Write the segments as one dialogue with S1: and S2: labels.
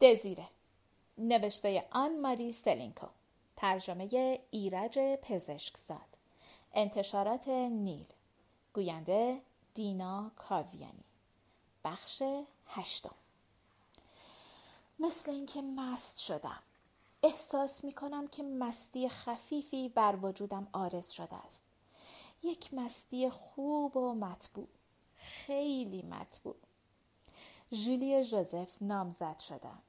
S1: دزیره. نوشته آن ماری سلینکو. ترجمه ایرج پزشکزاد. انتشارات نیل. گوینده دینا کاویانی. بخش هشتم. مثل اینکه مست شدم. احساس می کنم که مستی خفیفی بر وجودم آرز شده است. یک مستی خوب و مطبوع. خیلی مطبوع. ژولی ژوزف نامزد شدند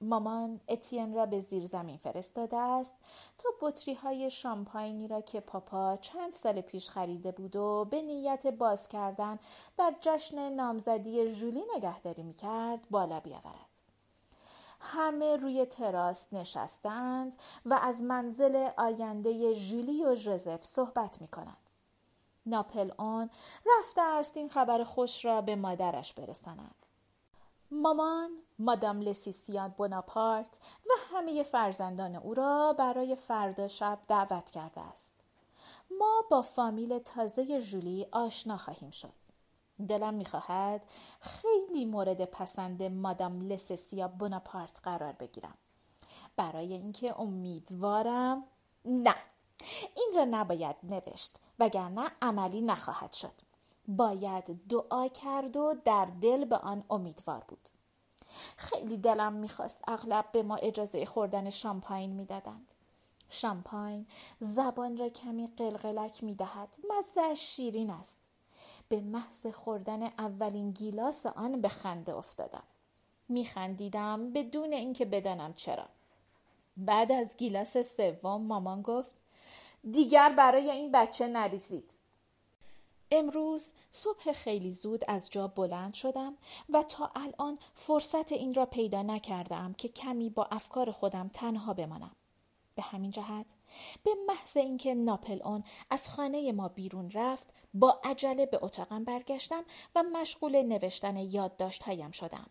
S1: مامان اتین را به زیر زمین فرستاده است تا بطری های شامپاینی را که پاپا چند سال پیش خریده بود و به نیت باز کردن در جشن نامزدی ژولی نگهداری می کرد بالا بیاورد. همه روی تراس نشستند و از منزل آینده ژولی و ژوزف صحبت می کنند. ناپل آن رفته است این خبر خوش را به مادرش برساند. مامان مادام لسیسیان بوناپارت و همه فرزندان او را برای فردا شب دعوت کرده است. ما با فامیل تازه ژولی آشنا خواهیم شد. دلم می‌خواهد خیلی مورد پسند مادام لسسیا بوناپارت قرار بگیرم. برای اینکه امیدوارم نه این را نباید نوشت وگرنه عملی نخواهد شد. باید دعا کرد و در دل به آن امیدوار بود. خیلی دلم می‌خواست اغلب به ما اجازه خوردن شامپاین می‌دادند. شامپاین زبان را کمی قلقلک می‌دهد. مزه شیرین است. به محض خوردن اولین گیلاس آن به خنده افتادم. میخندیدم بدون اینکه بدانم چرا. بعد از گیلاس سوم مامان گفت دیگر برای این بچه نریزید. امروز صبح خیلی زود از جا بلند شدم و تا الان فرصت این را پیدا نکردم که کمی با افکار خودم تنها بمانم. به همین جهت به محض اینکه ناپل اون از خانه ما بیرون رفت با عجله به اتاقم برگشتم و مشغول نوشتن یادداشتهایم شدم.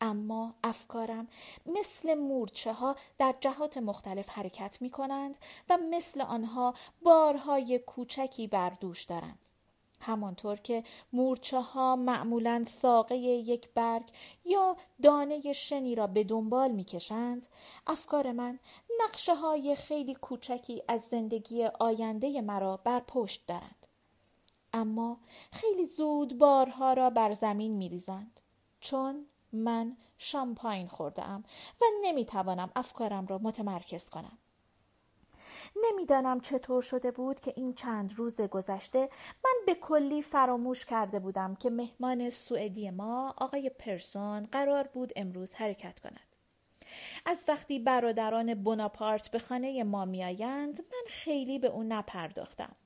S1: اما افکارم مثل مورچه ها در جهات مختلف حرکت می کنند و مثل آنها بارهای کوچکی بر دوش دارند. همانطور که مورچه ها معمولا ساقه یک برگ یا دانه شنی را به دنبال می کشند، افکار من نقشه های خیلی کوچکی از زندگی آینده مرا بر پشت دارند. اما خیلی زود بارها را بر زمین می ریزند. چون من شامپاین خوردم و نمی توانم افکارم را متمرکز کنم. نمی‌دانم چطور شده بود که این چند روز گذشته من به کلی فراموش کرده بودم که مهمان سوئدی ما آقای پرسون قرار بود امروز حرکت کند. از وقتی برادران بوناپارت به خانه ما میآیند من خیلی به او نپرداختم.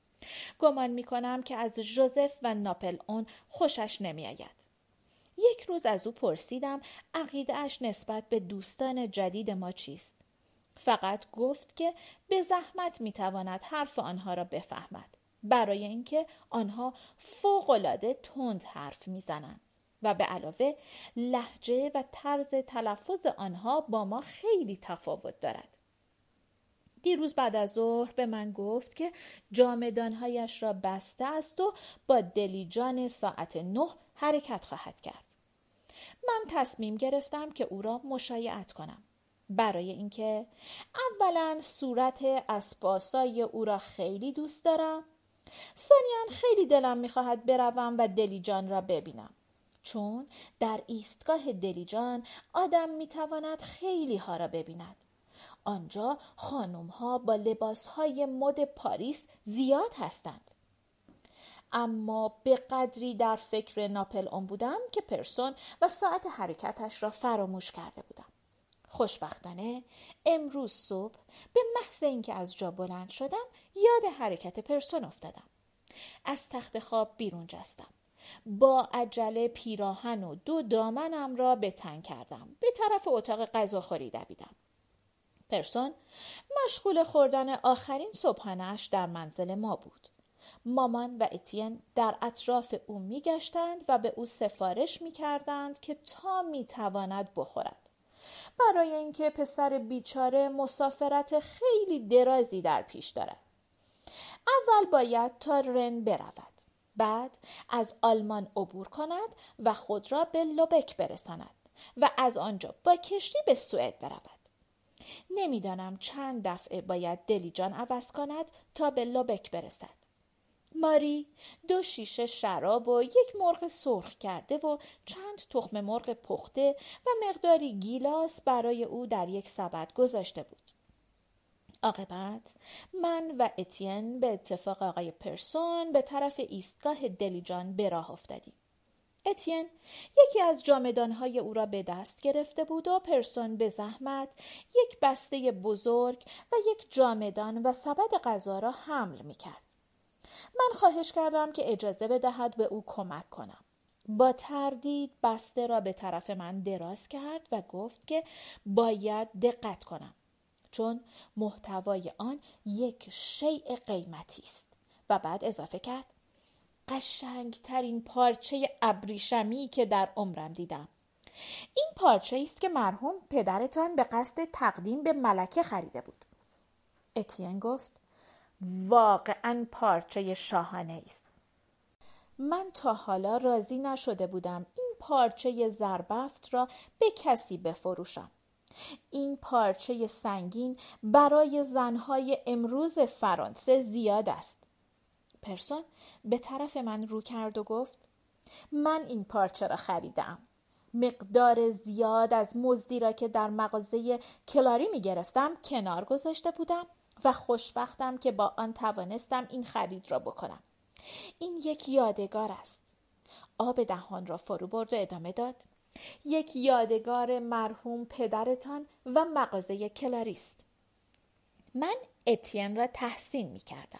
S1: گمان می کنم که از ژوزف و ناپل اون خوشش نمیآید. یک روز از او پرسیدم عقیده اش نسبت به دوستان جدید ما چیست؟ فقط گفت که به زحمت می‌تواند حرف آنها را بفهمد برای اینکه آنها فوقالعاده تند حرف می‌زنند و به علاوه لحجه و طرز تلفظ آنها با ما خیلی تفاوت دارد. دیروز بعد از ظهر به من گفت که جامدانهایش را بسته است و با دلیجان ساعت نه حرکت خواهد کرد. من تصمیم گرفتم که او را مشایعت کنم. برای اینکه اولا صورت اسباسای او را خیلی دوست دارم. ثانیا خیلی دلم می‌خواهد بروم و دلیجان را ببینم. چون در ایستگاه دلیجان آدم می‌تواند خیلی ها را ببیند. آنجا خانم ها با لباس های مد پاریس زیاد هستند. اما به قدری در فکر ناپل اون بودم که پرسون و ساعت حرکتش را فراموش کرده بودم. خوشبختانه امروز صبح به محض اینکه از جا بلند شدم یاد حرکت پرسون افتادم. از تخت خواب بیرون جستم. با عجله پیراهن و دو دامنم را به تن کردم. به طرف اتاق غذاخوری دویدم. پرسون مشغول خوردن آخرین صبحانهاش در منزل ما بود. مامان و اتین در اطراف او میگشتند و به او سفارش می‌کردند که تا می‌تواند بخورد. برای اینکه پسر بیچاره مسافرت خیلی درازی در پیش دارد. اول باید تا رن برود. بعد از آلمان عبور کند و خود را به لوبک برساند و از آنجا با کشتی به سوئد برود نمی‌دانم چند دفعه باید دلیجان عوض کند تا به لوبک برسد ماری دو شیشه شراب و یک مرغ سرخ کرده و چند تخم مرغ پخته و مقداری گیلاس برای او در یک سبد گذاشته بود. عاقبت من و اتین به اتفاق آقای پرسون به طرف ایستگاه دلیجان به راه افتادیم. اتین یکی از جامدانهای او را به دست گرفته بود و پرسون به زحمت یک بسته بزرگ و یک جامدان و سبد غذا را حمل می کرد. من خواهش کردم که اجازه بدهد به او کمک کنم. با تردید بسته را به طرف من دراز کرد و گفت که باید دقت کنم چون محتوای آن یک شیء قیمتی است. و بعد اضافه کرد قشنگترین پارچه ابریشمی که در عمرم دیدم. این پارچه است که مرحوم پدرتان به قصد تقدیم به ملکه خریده بود. اتین گفت واقعا پارچه شاهانه است. من تا حالا راضی نشده بودم این پارچه زربفت را به کسی بفروشم. این پارچه سنگین برای زنهای امروز فرانسه زیاد است. پرسون به طرف من رو کرد و گفت من این پارچه را خریدم مقدار زیاد از مزدی را که در مغازه کلاری می گرفتم کنار گذاشته بودم. و خوشبختم که با آن توانستم این خرید را بکنم. این یک یادگار است. آب دهان را فرو برد و ادامه داد. یک یادگار مرحوم پدرتان و مغازه کلاریست. من اتین را تحسین می کردم.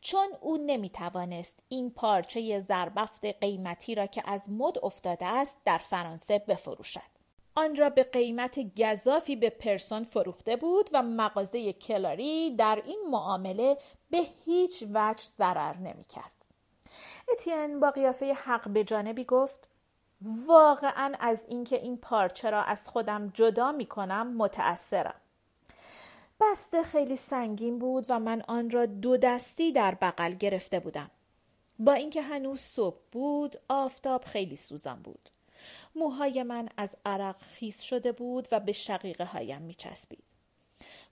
S1: چون او نمی توانست این پارچه زربفت قیمتی را که از مد افتاده است در فرانسه بفروشد. آن را به قیمت گذافی به پرسون فروخته بود و مغازه کلاری در این معامله به هیچ وجه ضرر نمی کرد. اتین با قیافه حق به جانبی گفت واقعا از اینکه این پارچه را از خودم جدا می کنم متأثرم. بسته خیلی سنگین بود و من آن را دو دستی در بغل گرفته بودم. با اینکه هنوز صبح بود آفتاب خیلی سوزان بود. موهای من از عرق خیس شده بود و به شقیقه هایم می چسبید.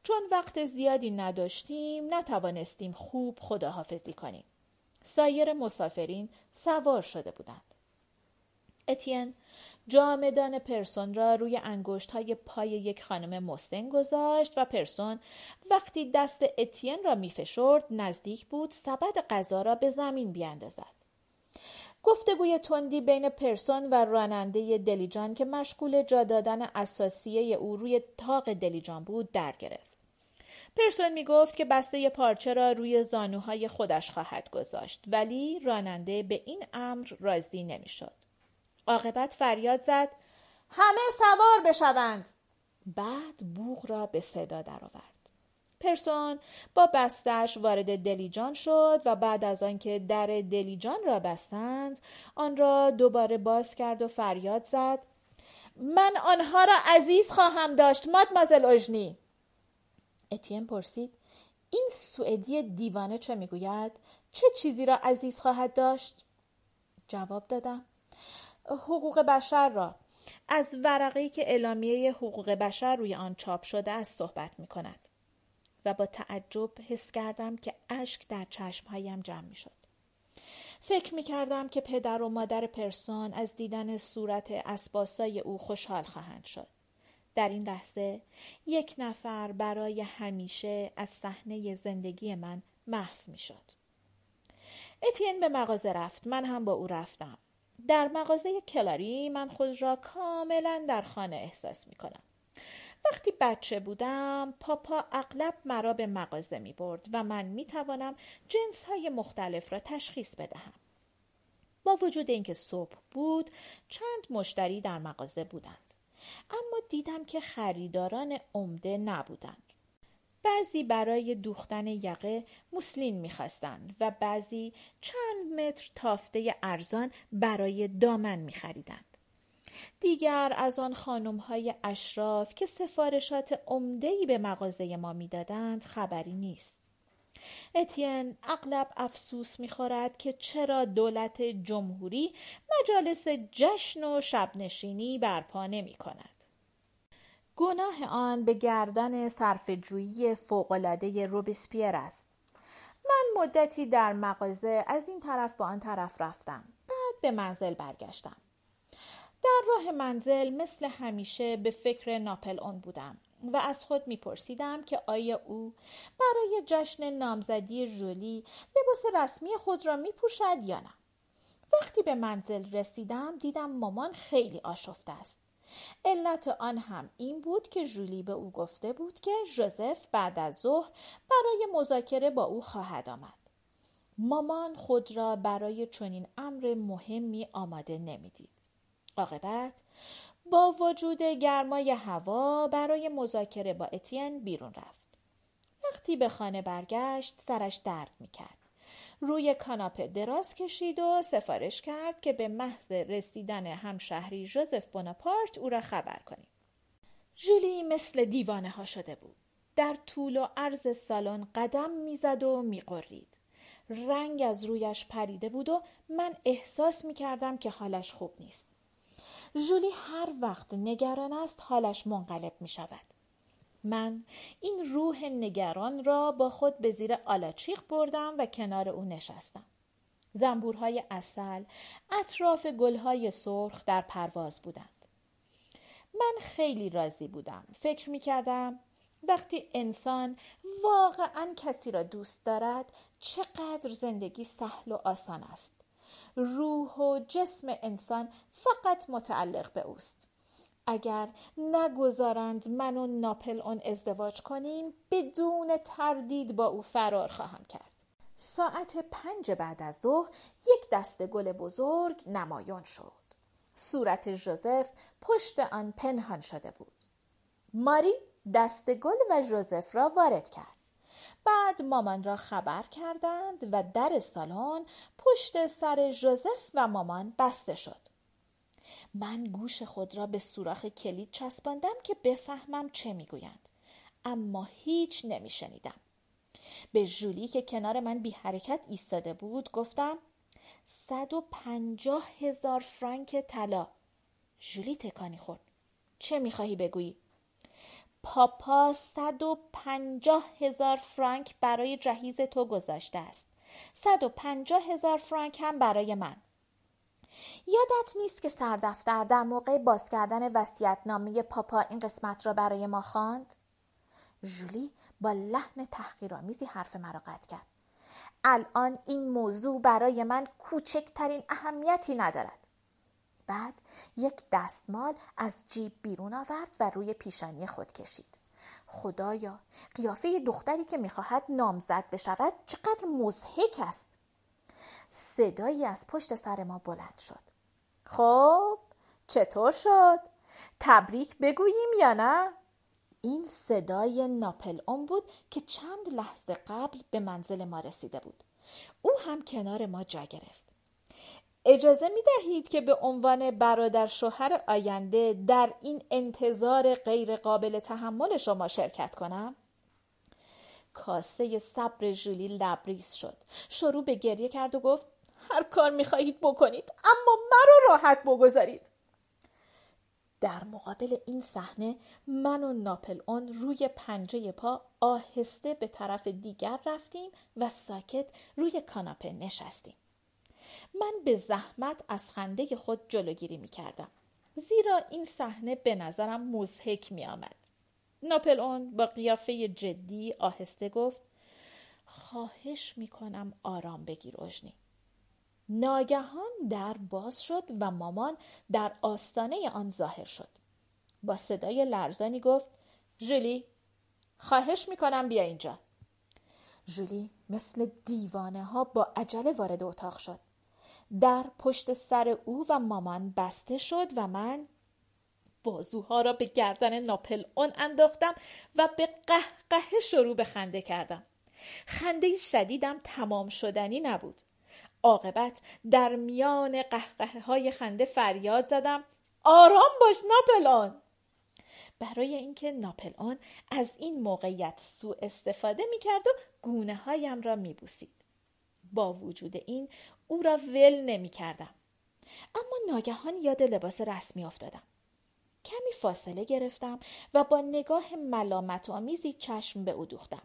S1: چون وقت زیادی نداشتیم نتوانستیم خوب خداحافظی کنیم. سایر مسافرین سوار شده بودند. اتین جامدان پرسون را روی انگشت های پای یک خانم مستن گذاشت و پرسون وقتی دست اتین را میفشرد نزدیک بود سبد غذا را به زمین بیاندازد. گفتگوی تندی بین پرسون و راننده دلیجان که مشغول جا دادن اساسیه او روی تاق دلیجان بود در گرفت. پرسون می گفت که بسته پارچه را روی زانوهای خودش خواهد گذاشت ولی راننده به این امر راضی نمی‌شد. عاقبت فریاد زد همه سوار بشوند بعد بوغ را به صدا درآورد پرسون با بستش وارد دلیجان شد و بعد از آنکه در دلیجان را بستند آن را دوباره باز کرد و فریاد زد. من آنها را عزیز خواهم داشت مادمازل اوژنی اتین پرسید این سوئدی دیوانه چه می‌گوید؟ چه چیزی را عزیز خواهد داشت؟ جواب دادم حقوق بشر را. از ورقی که اعلامیه حقوق بشر روی آن چاپ شده است صحبت می کند. و با تعجب حس کردم که اشک در چشمهایم جمع می شد. فکر می کردم که پدر و مادر پرسون از دیدن صورت اسباسای او خوشحال خواهند شد. در این لحظه یک نفر برای همیشه از صحنه زندگی من محو می شد. اتین به مغازه رفت. من هم با او رفتم. در مغازه کلاری من خود را کاملا در خانه احساس می کنم. وقتی بچه بودم پاپا اغلب مرا به مغازه می برد و من می توانم جنس های مختلف را تشخیص بدهم. با وجود اینکه صبح بود چند مشتری در مغازه بودند. اما دیدم که خریداران عمده نبودند. بعضی برای دوختن یقه موسلین می‌خواستند و بعضی چند متر تافته ارزان برای دامن میخریدند. دیگر از آن خانم های اشراف که سفارشات عمدهی به مغازه ما می‌دادند خبری نیست اتین اغلب افسوس می‌خورد که چرا دولت جمهوری مجالس جشن و شبنشینی برپا نمی کند. گناه آن به گردن صرفجویی فوقالعاده روبسپیر است. من مدتی در مغازه از این طرف با آن طرف رفتم. بعد به منزل برگشتم. در راه منزل مثل همیشه به فکر ناپل اون بودم و از خود میپرسیدم که آیا او برای جشن نامزدی ژولی لباس رسمی خود را میپوشد یا نه. وقتی به منزل رسیدم دیدم مامان خیلی آشفته است. علت آن هم این بود که ژولی به او گفته بود که ژوزف بعد از ظهر برای مذاکره با او خواهد آمد. مامان خود را برای چنین امر مهمی آماده نمی‌دید. عاقبت با وجود گرمای هوا برای مذاکره با اتین بیرون رفت. وقتی به خانه برگشت سرش درد می‌کرد. روی کاناپه دراز کشید و سفارش کرد که به محض رسیدن همشهری جوزف بوناپارت او را خبر کنیم. جولی مثل دیوانه ها شده بود. در طول و عرض سالن قدم می‌زد و میقرید. رنگ از رویش پریده بود و من احساس می کردم که حالش خوب نیست. ژولی هر وقت نگران است حالش منقلب می شود. من این روح نگران را با خود به زیر آلاچیق بردم و کنار او نشستم. زنبورهای اصل اطراف گلهای سرخ در پرواز بودند. من خیلی راضی بودم. فکر می کردم وقتی انسان واقعا کسی را دوست دارد چقدر زندگی سهل و آسان است. روح و جسم انسان فقط متعلق به اوست. اگر نگذارند من و ناپل اون ازدواج کنیم بدون تردید با او فرار خواهم کرد. ساعت پنج بعد از ظهر یک دسته گل بزرگ نمایان شد. صورت ژوزف پشت آن پنهان شده بود. ماری دست گل و ژوزف را وارد کرد. بعد مامان را خبر کردند و در سالن پشت سر ژوزف و مامان بسته شد. من گوش خود را به سوراخ کلید چسباندم که بفهمم چه می‌گویند. اما هیچ نمیشنیدم. به ژولی که کنار من بی حرکت ایستاده بود گفتم صد و پنجاه هزار فرانک طلا. ژولی تکانی خورد. چه می‌خواهی بگویی؟ پاپا صد و پنجاه هزار فرانک برای جهیز تو گذاشته است. صد و پنجاه هزار فرانک هم برای من. یادت نیست که سردفتر در موقع باز کردن نامه پاپا این قسمت را برای ما خواند؟ ژولی با لحن تحقیرآمیزی حرف مرا قطع کرد. الان این موضوع برای من کوچکترین اهمیتی ندارد. بعد یک دستمال از جیب بیرون آورد و روی پیشانی خود کشید. خدایا قیافه دختری که می‌خواهد نامزد بشود چقدر مزهک است. صدایی از پشت سر ما بلند شد. خب چطور شد؟ تبریک بگوییم یا نه؟ این صدای ناپل اون بود که چند لحظه قبل به منزل ما رسیده بود. او هم کنار ما جا گرفت. اجازه می دهید که به عنوان برادر شوهر آینده در این انتظار غیر قابل تحمل شما شرکت کنم؟ کاسه صبر ژولی لبریز شد. شروع به گریه کرد و گفت هر کار می خواهید بکنید اما مرا راحت بگذارید. در مقابل این صحنه من و ناپل اون روی پنجه پا آهسته به طرف دیگر رفتیم و ساکت روی کاناپه نشستیم. من به زحمت از خنده خود جلوگیری می کردم. زیرا این صحنه به نظرم مزهک می آمد. ناپل اون با قیافه جدی آهسته گفت خواهش می کنم آرام بگیر اجنی. ناگهان در باز شد و مامان در آستانه آن ظاهر شد. با صدای لرزانی گفت جولی خواهش می کنم بیا اینجا. جولی مثل دیوانه ها با عجله وارد اتاق شد. در پشت سر او و مامان بسته شد و من بازوها را به گردن ناپل اون انداختم و به قهقه شروع به خنده کردم. خنده شدیدم تمام شدنی نبود. عاقبت در میان قهقه های خنده فریاد زدم آرام باش ناپلون برای اینکه ناپلئون از این موقعیت سوء استفاده می کرد و گونه هایم را می بوسید. با وجود این او را ول نمی کردم. اما ناگهان یاد لباس رسمی افتادم. کمی فاصله گرفتم و با نگاه ملامت آمیزی چشم به او دوختم.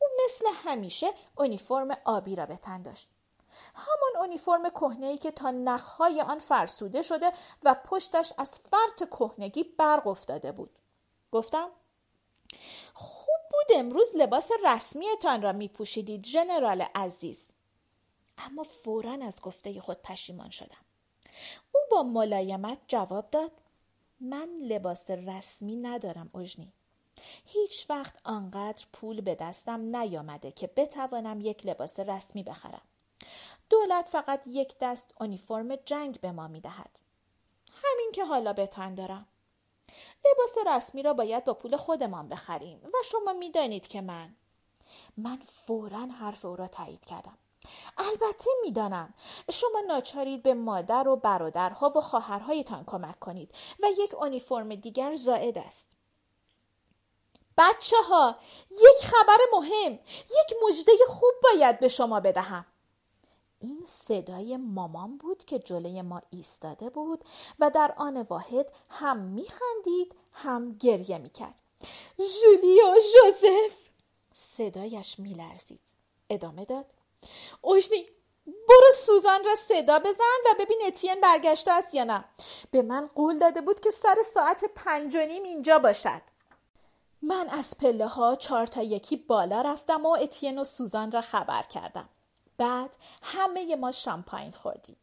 S1: او مثل همیشه اونیفرم آبی را به تن داشت. همان اونیفرم کهنه که تا نخهای آن فرسوده شده و پشتش از فرط کهنگی برق افتاده بود. گفتم خوب بود امروز لباس رسمیتان را می پوشیدید ژنرال عزیز. اما فورا از گفته خود پشیمان شدم. او با ملایمت جواب داد من لباس رسمی ندارم اجنی. هیچ وقت آنقدر پول به دستم نیامده که بتوانم یک لباس رسمی بخرم. دولت فقط یک دست اونیفرم جنگ به ما می‌دهد. همین که حالا به تن دارم. لباس رسمی را باید با پول خودمان بخریم و شما می‌دانید که من من فورا حرف او را تایید کردم. البته می‌دانم. شما ناچارید به مادر و برادرها و خواهرهایتان کمک کنید و یک اونیفرم دیگر زائد است. بچه ها یک خبر مهم. یک مژده خوب باید به شما بدهم. این صدای مامان بود که جلوی ما ایستاده بود و در آن واحد هم میخندید هم گریه می‌کرد. جولیو جوزف! صدایش میلرزید. ادامه داد. اوشنی برو سوزان را صدا بزن و ببین اتین برگشته است یا نه. به من قول داده بود که سر ساعت پنج و نیم اینجا باشد. من از پله ها چهار تا یکی بالا رفتم و اتین و سوزان را خبر کردم. بعد همه ما شامپاین خوردیم.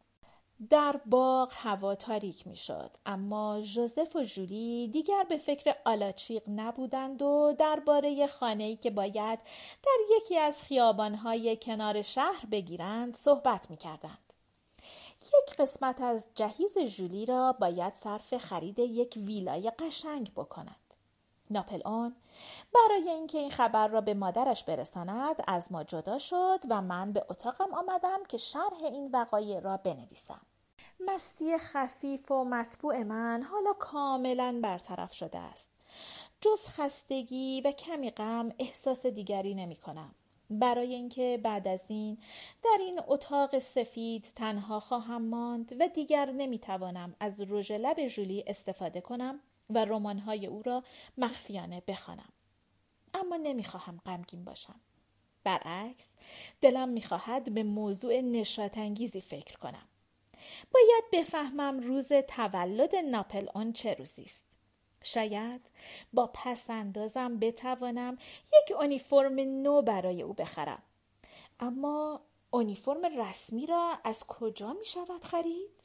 S1: در باغ هوا تاریک می شد اما ژوزف و جولی دیگر به فکر آلاچیق نبودند و درباره خانه‌ای که باید در یکی از خیابانهای کنار شهر بگیرند صحبت می کردند. یک قسمت از جهیز جولی را باید صرف خرید یک ویلای قشنگ بکند. ناپل اون برای اینکه این خبر را به مادرش برساند از ما جدا شد و من به اتاقم آمدم که شرح این وقایع را بنویسم. مستی خفیف و مطبوع من حالا کاملا برطرف شده است. جز خستگی و کمی غم احساس دیگری نمی کنم. برای اینکه بعد از این در این اتاق سفید تنها خواهم ماند و دیگر نمی‌توانم از رژ لب ژولی استفاده کنم و رمان‌های او را مخفیانه بخوانم. اما نمی‌خواهم غمگین باشم. برعکس دلم می‌خواهد به موضوع نشاتانگیزی فکر کنم. باید بفهمم روز تولد ناپل اون چه روزی است. شاید با پس اندازم بتوانم یک اونیفرم نو برای او بخرم. اما اونیفرم رسمی را از کجا می شود خرید؟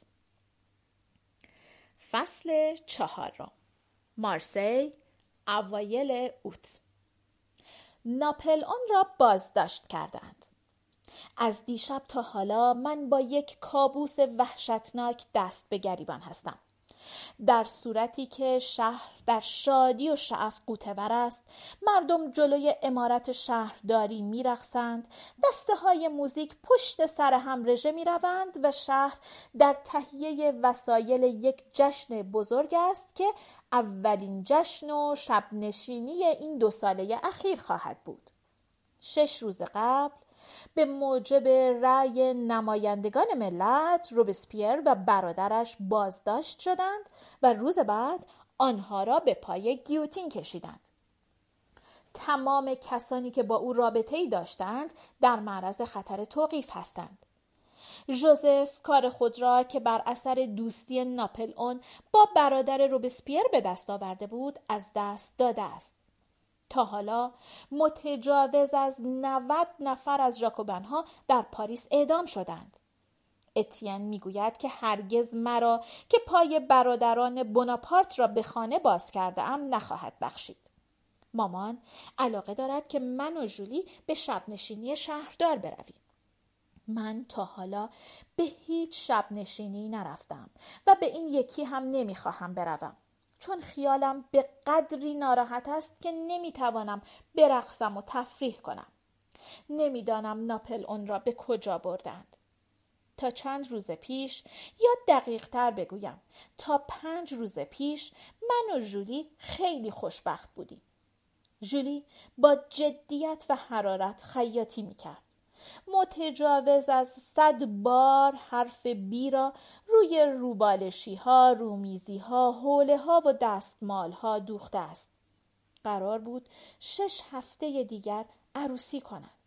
S1: فصل چهارم مارسی اوایل اوت ناپل آن را بازداشت کردند از دیشب تا حالا من با یک کابوس وحشتناک دست به گریبان هستم. در صورتی که شهر در شادی و شعف قوتور است مردم جلوی امارت شهرداری میرقصند دسته های موزیک پشت سر هم رژه می روند و شهر در تهیه وسایل یک جشن بزرگ است که اولین جشن و شب نشینی این دو ساله اخیر خواهد بود. شش روز قبل به موجب رأی نمایندگان ملت روبسپیر و برادرش بازداشت شدند و روز بعد آنها را به پای گیوتین کشیدند. تمام کسانی که با او رابطه ای داشتند در معرض خطر توقیف هستند. ژوزف کار خود را که بر اثر دوستی ناپل اون با برادر روبسپیر به دست آورده بود از دست داده است. تا حالا متجاوز از 90 نفر از ژاکوبنها در پاریس اعدام شدند. اتین می‌گوید که هرگز مرا که پای برادران بناپارت را به خانه باز کرده ام نخواهد بخشید. مامان علاقه دارد که من و جولی به شب نشینی شهردار برویم. من تا حالا به هیچ شب نشینی نرفتم و به این یکی هم نمی‌خواهم بروم. چون خیالم به قدری ناراحت است که نمی‌توانم برقصم و تفریح کنم. نمی‌دانم ناپل اون را به کجا بردند. تا چند روز پیش یا دقیق تر بگویم تا پنج روز پیش من و جولی خیلی خوشبخت بودیم. جولی با جدیت و حرارت خیاطی می‌کرد متجاوز از صد بار حرف بی را روی روبالشی ها، رومیزی ها، حوله ها و دستمال ها دوخته است. قرار بود شش هفته دیگر عروسی کنند.